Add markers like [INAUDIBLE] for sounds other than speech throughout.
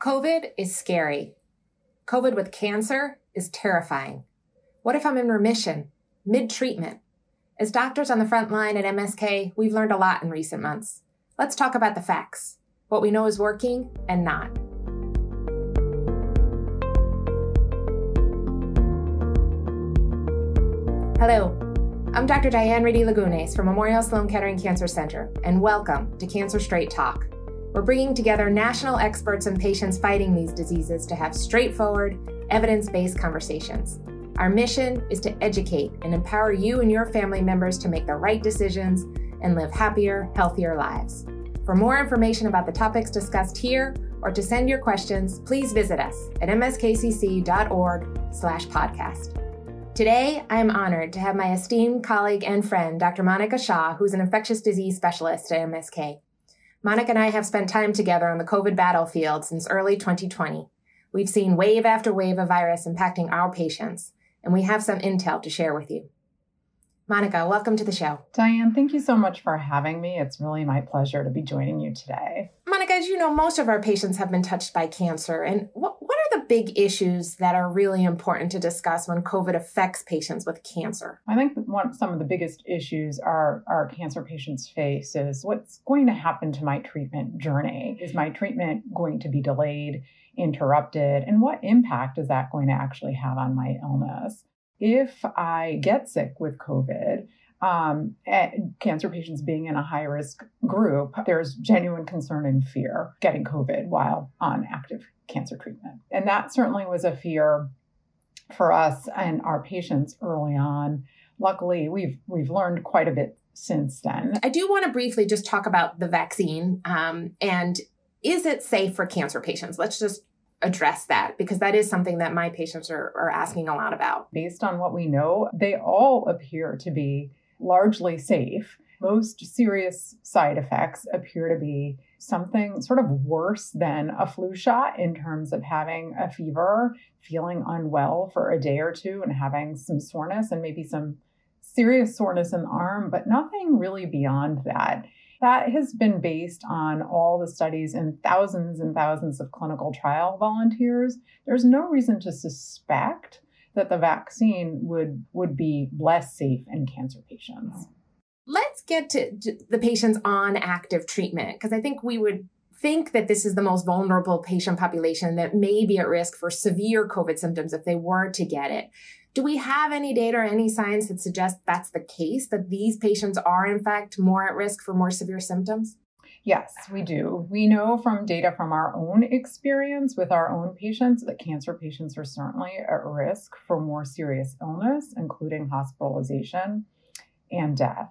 COVID is scary. COVID with cancer is terrifying. What if I'm in remission, mid treatment? As doctors on the front line at MSK, we've learned a lot in recent months. Let's talk about the facts what we know is working and not. Hello, I'm Dr. Diane Reidy Lagunes from Memorial Sloan Kettering Cancer Center, and welcome to Cancer Straight Talk we're bringing together national experts and patients fighting these diseases to have straightforward, evidence based conversations. Our mission is to educate and empower you and your family members to make the right decisions and live happier, healthier lives. For more information about the topics discussed here or to send your questions, please visit us at mskcc.org/podcast. Today, I am honored to have my esteemed colleague and friend, Dr. Monica Shah, who's an infectious disease specialist at MSK. Monica and I have spent time together on the COVID battlefield since early 2020. We've seen wave after wave of virus impacting our patients, and we have some intel to share with you. Monica, welcome to the show. Diane, thank you so much for having me. It's really my pleasure to be joining you today. Monica, as you know, most of our patients have been touched by cancer. And what, are the big issues that are really important to discuss when COVID affects patients with cancer? I think one, some of the biggest issues our, our cancer patients face is what's going to happen to my treatment journey? Is my treatment going to be delayed, interrupted? And what impact is that going to actually have on my illness? if I get sick with COVID, um, cancer patients being in a high risk group, there's genuine concern and fear getting COVID while on active cancer treatment. And that certainly was a fear for us and our patients early on. Luckily, we've we've learned quite a bit since then. I do want to briefly just talk about the vaccine um, and is it safe for cancer patients? Let's just address that because that is something that my patients are, are asking a lot about. Based on what we know, they all appear to be largely safe. Most serious side effects appear to be something sort of worse than a flu shot in terms of having a fever, feeling unwell for a day or two, and having some soreness and maybe some serious soreness in the arm, but nothing really beyond that. That has been based on all the studies and thousands and thousands of clinical trial volunteers. There's no reason to suspect that the vaccine would would be less safe in cancer patients. Let's get to, the patients on active treatment because I think we would think that this is the most vulnerable patient population that may be at risk for severe COVID symptoms if they were to get it. Do we have any data or any science that suggests that's the case, that these patients are in fact more at risk for more severe symptoms? Yes, we do. We know from data from our own experience with our own patients that cancer patients are certainly at risk for more serious illness, including hospitalization and death.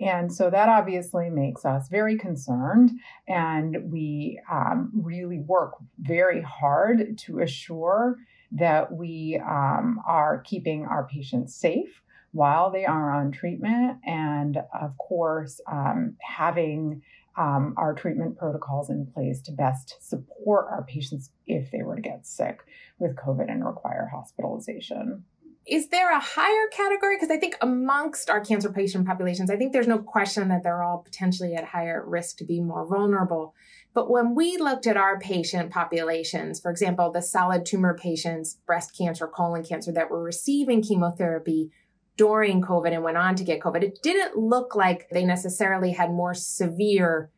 And so that obviously makes us very concerned. And we um, really work very hard to assure that we um, are keeping our patients safe while they are on treatment, and of course, um, having um, our treatment protocols in place to best support our patients if they were to get sick with COVID and require hospitalization. Is there a higher category? Because I think amongst our cancer patient populations, I think there's no question that they're all potentially at higher risk to be more vulnerable. But when we looked at our patient populations, for example, the solid tumor patients, breast cancer, colon cancer that were receiving chemotherapy during COVID and went on to get COVID, it didn't look like they necessarily had more severe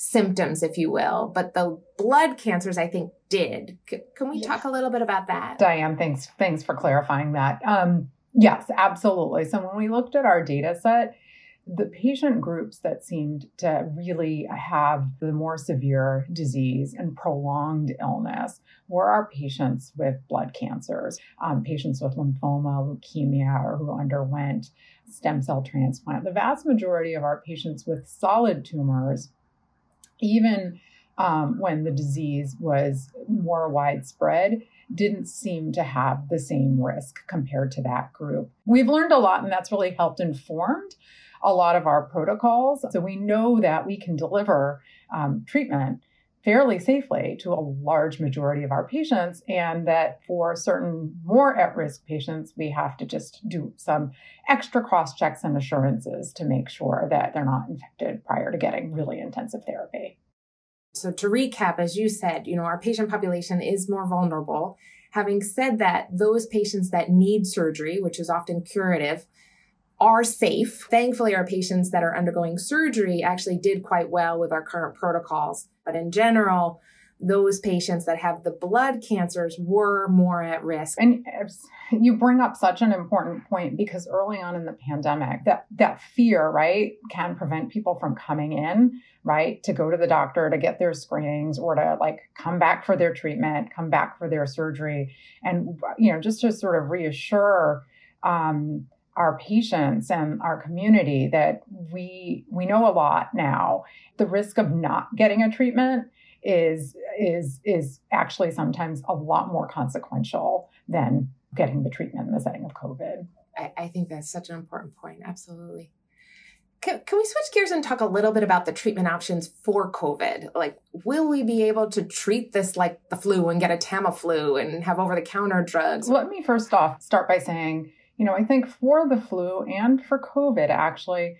symptoms, if you will, but the blood cancers, I think, did. C- can we yeah. talk a little bit about that? Diane, thanks, thanks for clarifying that. Um, yes, absolutely. So when we looked at our data set, the patient groups that seemed to really have the more severe disease and prolonged illness were our patients with blood cancers, um, patients with lymphoma, leukemia, or who underwent stem cell transplant. The vast majority of our patients with solid tumors, even um, when the disease was more widespread, didn't seem to have the same risk compared to that group. We've learned a lot, and that's really helped informed a lot of our protocols. So we know that we can deliver um, treatment fairly safely to a large majority of our patients, and that for certain more at risk patients, we have to just do some extra cross checks and assurances to make sure that they're not infected prior to getting really intensive therapy. So to recap, as you said, you know, our patient population is more vulnerable. Having said that, those patients that need surgery, which is often curative, are safe. Thankfully, our patients that are undergoing surgery actually did quite well with our current protocols. But in general, those patients that have the blood cancers were more at risk. And you bring up such an important point because early on in the pandemic, that, that fear, right, can prevent people from coming in, right, to go to the doctor to get their screenings or to like come back for their treatment, come back for their surgery. And, you know, just to sort of reassure, um, our patients and our community that we we know a lot now the risk of not getting a treatment is is is actually sometimes a lot more consequential than getting the treatment in the setting of covid i, I think that's such an important point absolutely can, can we switch gears and talk a little bit about the treatment options for COVID? Like, will we be able to treat this like the flu and get a Tamiflu and have over the counter drugs? Let me first off start by saying you know, I think for the flu and for COVID, actually,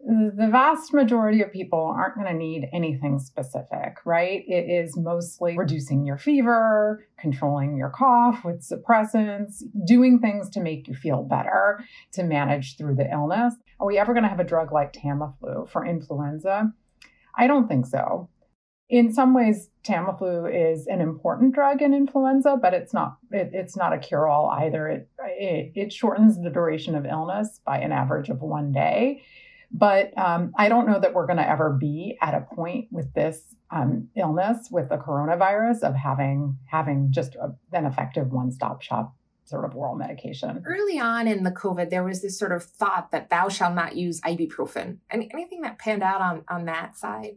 the vast majority of people aren't going to need anything specific, right? It is mostly reducing your fever, controlling your cough with suppressants, doing things to make you feel better to manage through the illness. Are we ever going to have a drug like Tamiflu for influenza? I don't think so in some ways, Tamiflu is an important drug in influenza, but it's not it, it's not a cure all either. It, it, it shortens the duration of illness by an average of one day. But um, I don't know that we're going to ever be at a point with this um, illness with the coronavirus of having having just a, an effective one stop shop sort of oral medication. Early on in the COVID, there was this sort of thought that thou shalt not use ibuprofen. Any, anything that panned out on on that side?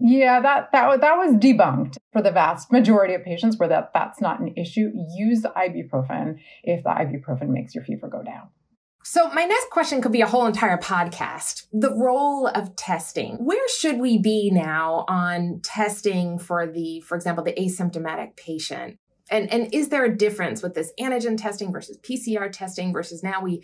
Yeah, that that that was debunked for the vast majority of patients where that that's not an issue. Use ibuprofen if the ibuprofen makes your fever go down. So my next question could be a whole entire podcast. The role of testing. Where should we be now on testing for the, for example, the asymptomatic patient? And and is there a difference with this antigen testing versus PCR testing versus now we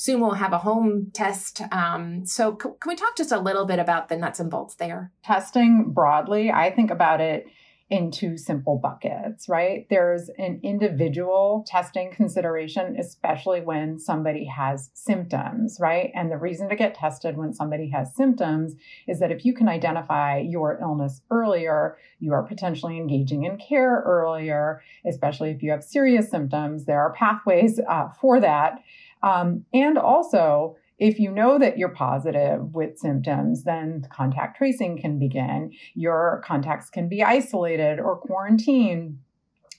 Soon we'll have a home test. Um, so, c- can we talk just a little bit about the nuts and bolts there? Testing broadly, I think about it in two simple buckets, right? There's an individual testing consideration, especially when somebody has symptoms, right? And the reason to get tested when somebody has symptoms is that if you can identify your illness earlier, you are potentially engaging in care earlier, especially if you have serious symptoms. There are pathways uh, for that. Um, and also, if you know that you're positive with symptoms, then contact tracing can begin. Your contacts can be isolated or quarantined.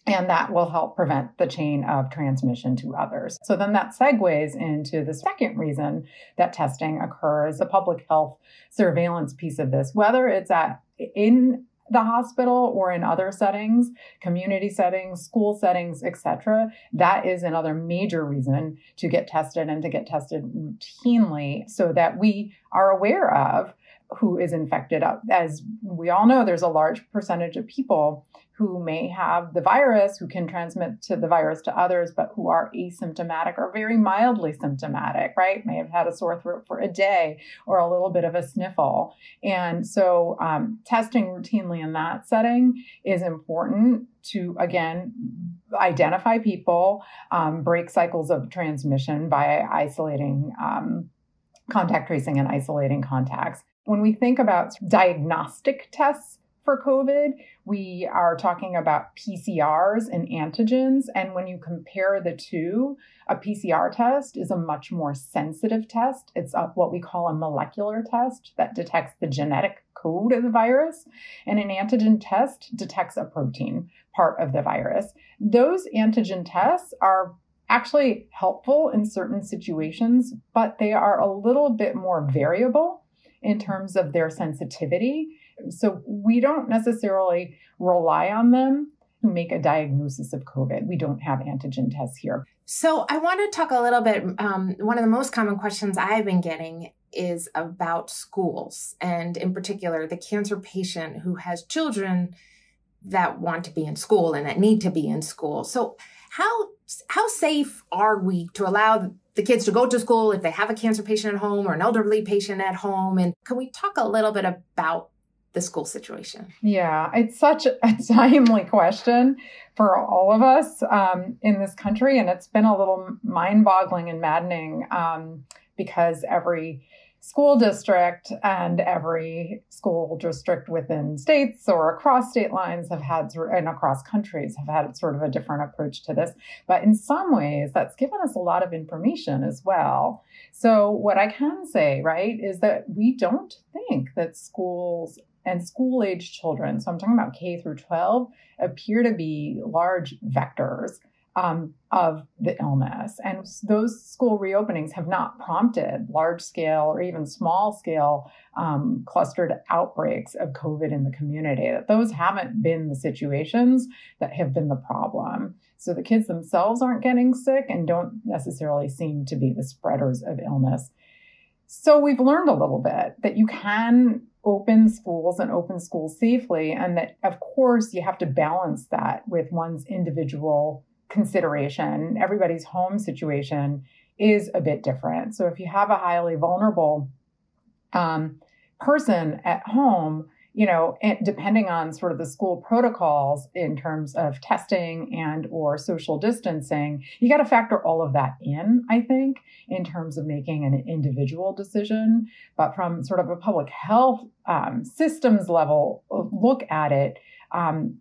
And that will help prevent the chain of transmission to others. So then that segues into the second reason that testing occurs, the public health surveillance piece of this, whether it's at in the hospital or in other settings, community settings, school settings, etc. That is another major reason to get tested and to get tested routinely so that we are aware of who is infected. As we all know, there's a large percentage of people who may have the virus, who can transmit to the virus to others, but who are asymptomatic or very mildly symptomatic, right? May have had a sore throat for a day or a little bit of a sniffle. And so, um, testing routinely in that setting is important to, again, identify people, um, break cycles of transmission by isolating. Um, contact tracing and isolating contacts. When we think about diagnostic tests, for COVID, we are talking about PCRs and antigens. And when you compare the two, a PCR test is a much more sensitive test. It's a, what we call a molecular test that detects the genetic code of the virus. And an antigen test detects a protein part of the virus. Those antigen tests are actually helpful in certain situations, but they are a little bit more variable in terms of their sensitivity. So we don't necessarily rely on them to make a diagnosis of COVID. We don't have antigen tests here. So I want to talk a little bit. Um, one of the most common questions I've been getting is about schools, and in particular, the cancer patient who has children that want to be in school and that need to be in school. So how how safe are we to allow the kids to go to school if they have a cancer patient at home or an elderly patient at home? And can we talk a little bit about the school situation? Yeah, it's such a [LAUGHS] timely question for all of us um, in this country. And it's been a little mind boggling and maddening um, because every school district and every school district within states or across state lines have had and across countries have had sort of a different approach to this. But in some ways that's given us a lot of information as well. So what i can say right is that we don't think that schools and school age children, so I'm talking about K through 12, appear to be large vectors um, of the illness. And those school reopenings have not prompted large scale or even small scale um, clustered outbreaks of COVID in the community. That those haven't been the situations that have been the problem. So the kids themselves aren't getting sick and don't necessarily seem to be the spreaders of illness. So we've learned a little bit that you can open schools and open schools safely. And that, of course, you have to balance that with one's individual consideration. Everybody's home situation is a bit different. So if you have a highly vulnerable um, person at home, you know depending on sort of the school protocols in terms of testing and or social distancing you got to factor all of that in i think in terms of making an individual decision but from sort of a public health um, systems level look at it um,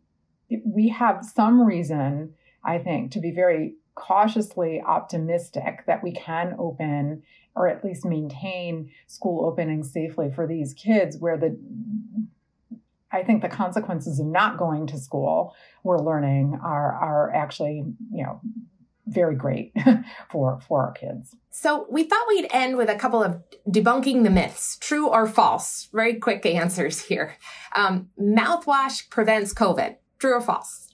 we have some reason i think to be very cautiously optimistic that we can open or at least maintain school openings safely for these kids where the I think the consequences of not going to school, we're learning, are are actually, you know, very great [LAUGHS] for for our kids. So we thought we'd end with a couple of debunking the myths, true or false. Very quick answers here. Um, mouthwash prevents COVID. True or false?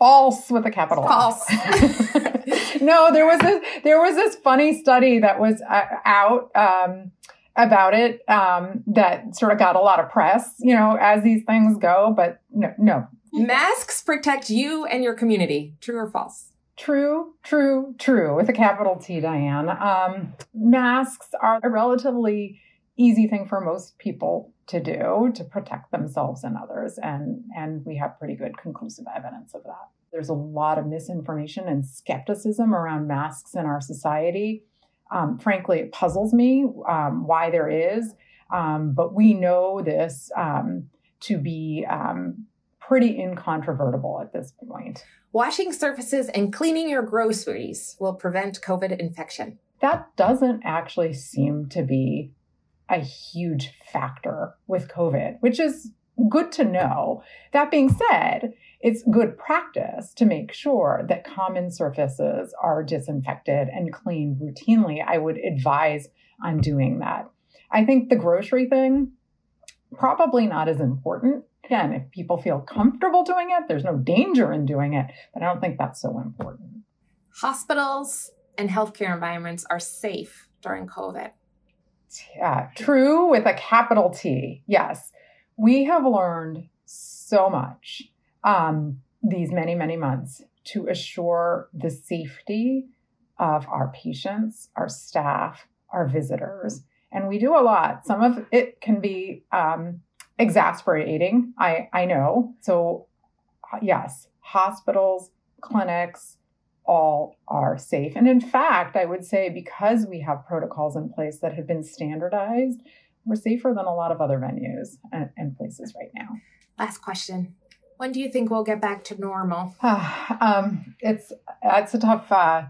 False with a capital. False. [LAUGHS] no, there was this there was this funny study that was uh, out. Um, about it um, that sort of got a lot of press, you know, as these things go. But no, no. Masks protect you and your community. True or false? True, true, true, with a capital T, Diane. Um, masks are a relatively easy thing for most people to do to protect themselves and others. And, and we have pretty good conclusive evidence of that. There's a lot of misinformation and skepticism around masks in our society. Um, frankly, it puzzles me um, why there is, um, but we know this um, to be um, pretty incontrovertible at this point. Washing surfaces and cleaning your groceries will prevent COVID infection. That doesn't actually seem to be a huge factor with COVID, which is good to know. That being said, it's good practice to make sure that common surfaces are disinfected and cleaned routinely. I would advise on doing that. I think the grocery thing, probably not as important. Again, if people feel comfortable doing it, there's no danger in doing it, but I don't think that's so important. Hospitals and healthcare environments are safe during COVID. Yeah, true with a capital T. Yes. We have learned so much um, these many, many months to assure the safety of our patients, our staff, our visitors. And we do a lot. Some of it can be um, exasperating, I, I know. So, yes, hospitals, clinics, all are safe. And in fact, I would say because we have protocols in place that have been standardized, we're safer than a lot of other venues and, and places right now. Last question. When do you think we'll get back to normal? [SIGHS] um, it's it's a tough uh,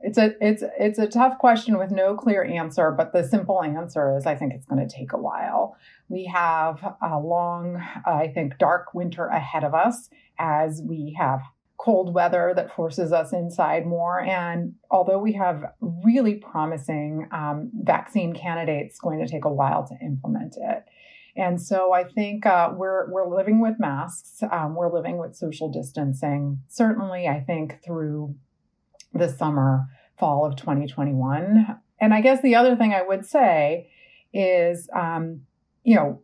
it's a it's it's a tough question with no clear answer. But the simple answer is I think it's going to take a while. We have a long, uh, I think, dark winter ahead of us as we have cold weather that forces us inside more. And although we have really promising um, vaccine candidates, it's going to take a while to implement it. And so I think uh, we're we're living with masks. Um, we're living with social distancing. Certainly, I think through the summer, fall of 2021. And I guess the other thing I would say is, um, you know,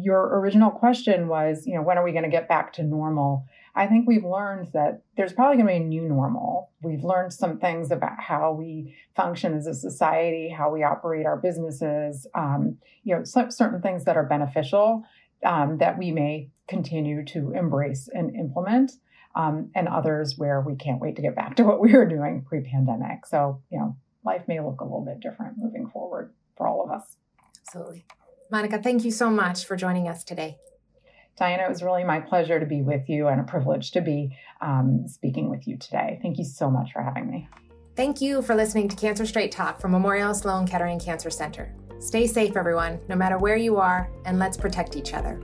your original question was, you know, when are we going to get back to normal? I think we've learned that there's probably going to be a new normal. We've learned some things about how we function as a society, how we operate our businesses, um, you know, some, certain things that are beneficial. um, that we may continue to embrace and implement. Um, and others where we can't wait to get back to what we were doing pre pandemic. So, you know, life may look a little bit different moving forward for all of us. Absolutely. Monica, thank you so much for joining us today. Diana, it was really my pleasure to be with you and a privilege to be um, speaking with you today. Thank you so much for having me. Thank you for listening to Cancer Straight Talk from Memorial Sloan Kettering Cancer Center. Stay safe, everyone, no matter where you are, and let's protect each other.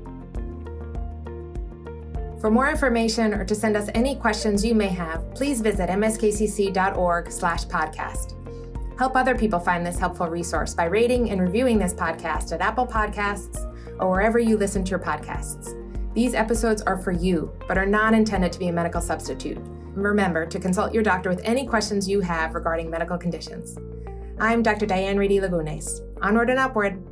For more information or to send us any questions you may have, please visit mskcc.org/podcast. Help other people find this helpful resource by rating and reviewing this podcast at Apple Podcasts or wherever you listen to your podcasts. These episodes are for you, but are not intended to be a medical substitute. Remember to consult your doctor with any questions you have regarding medical conditions. I'm Dr. Diane Reidy Lagunes. Onward and upward.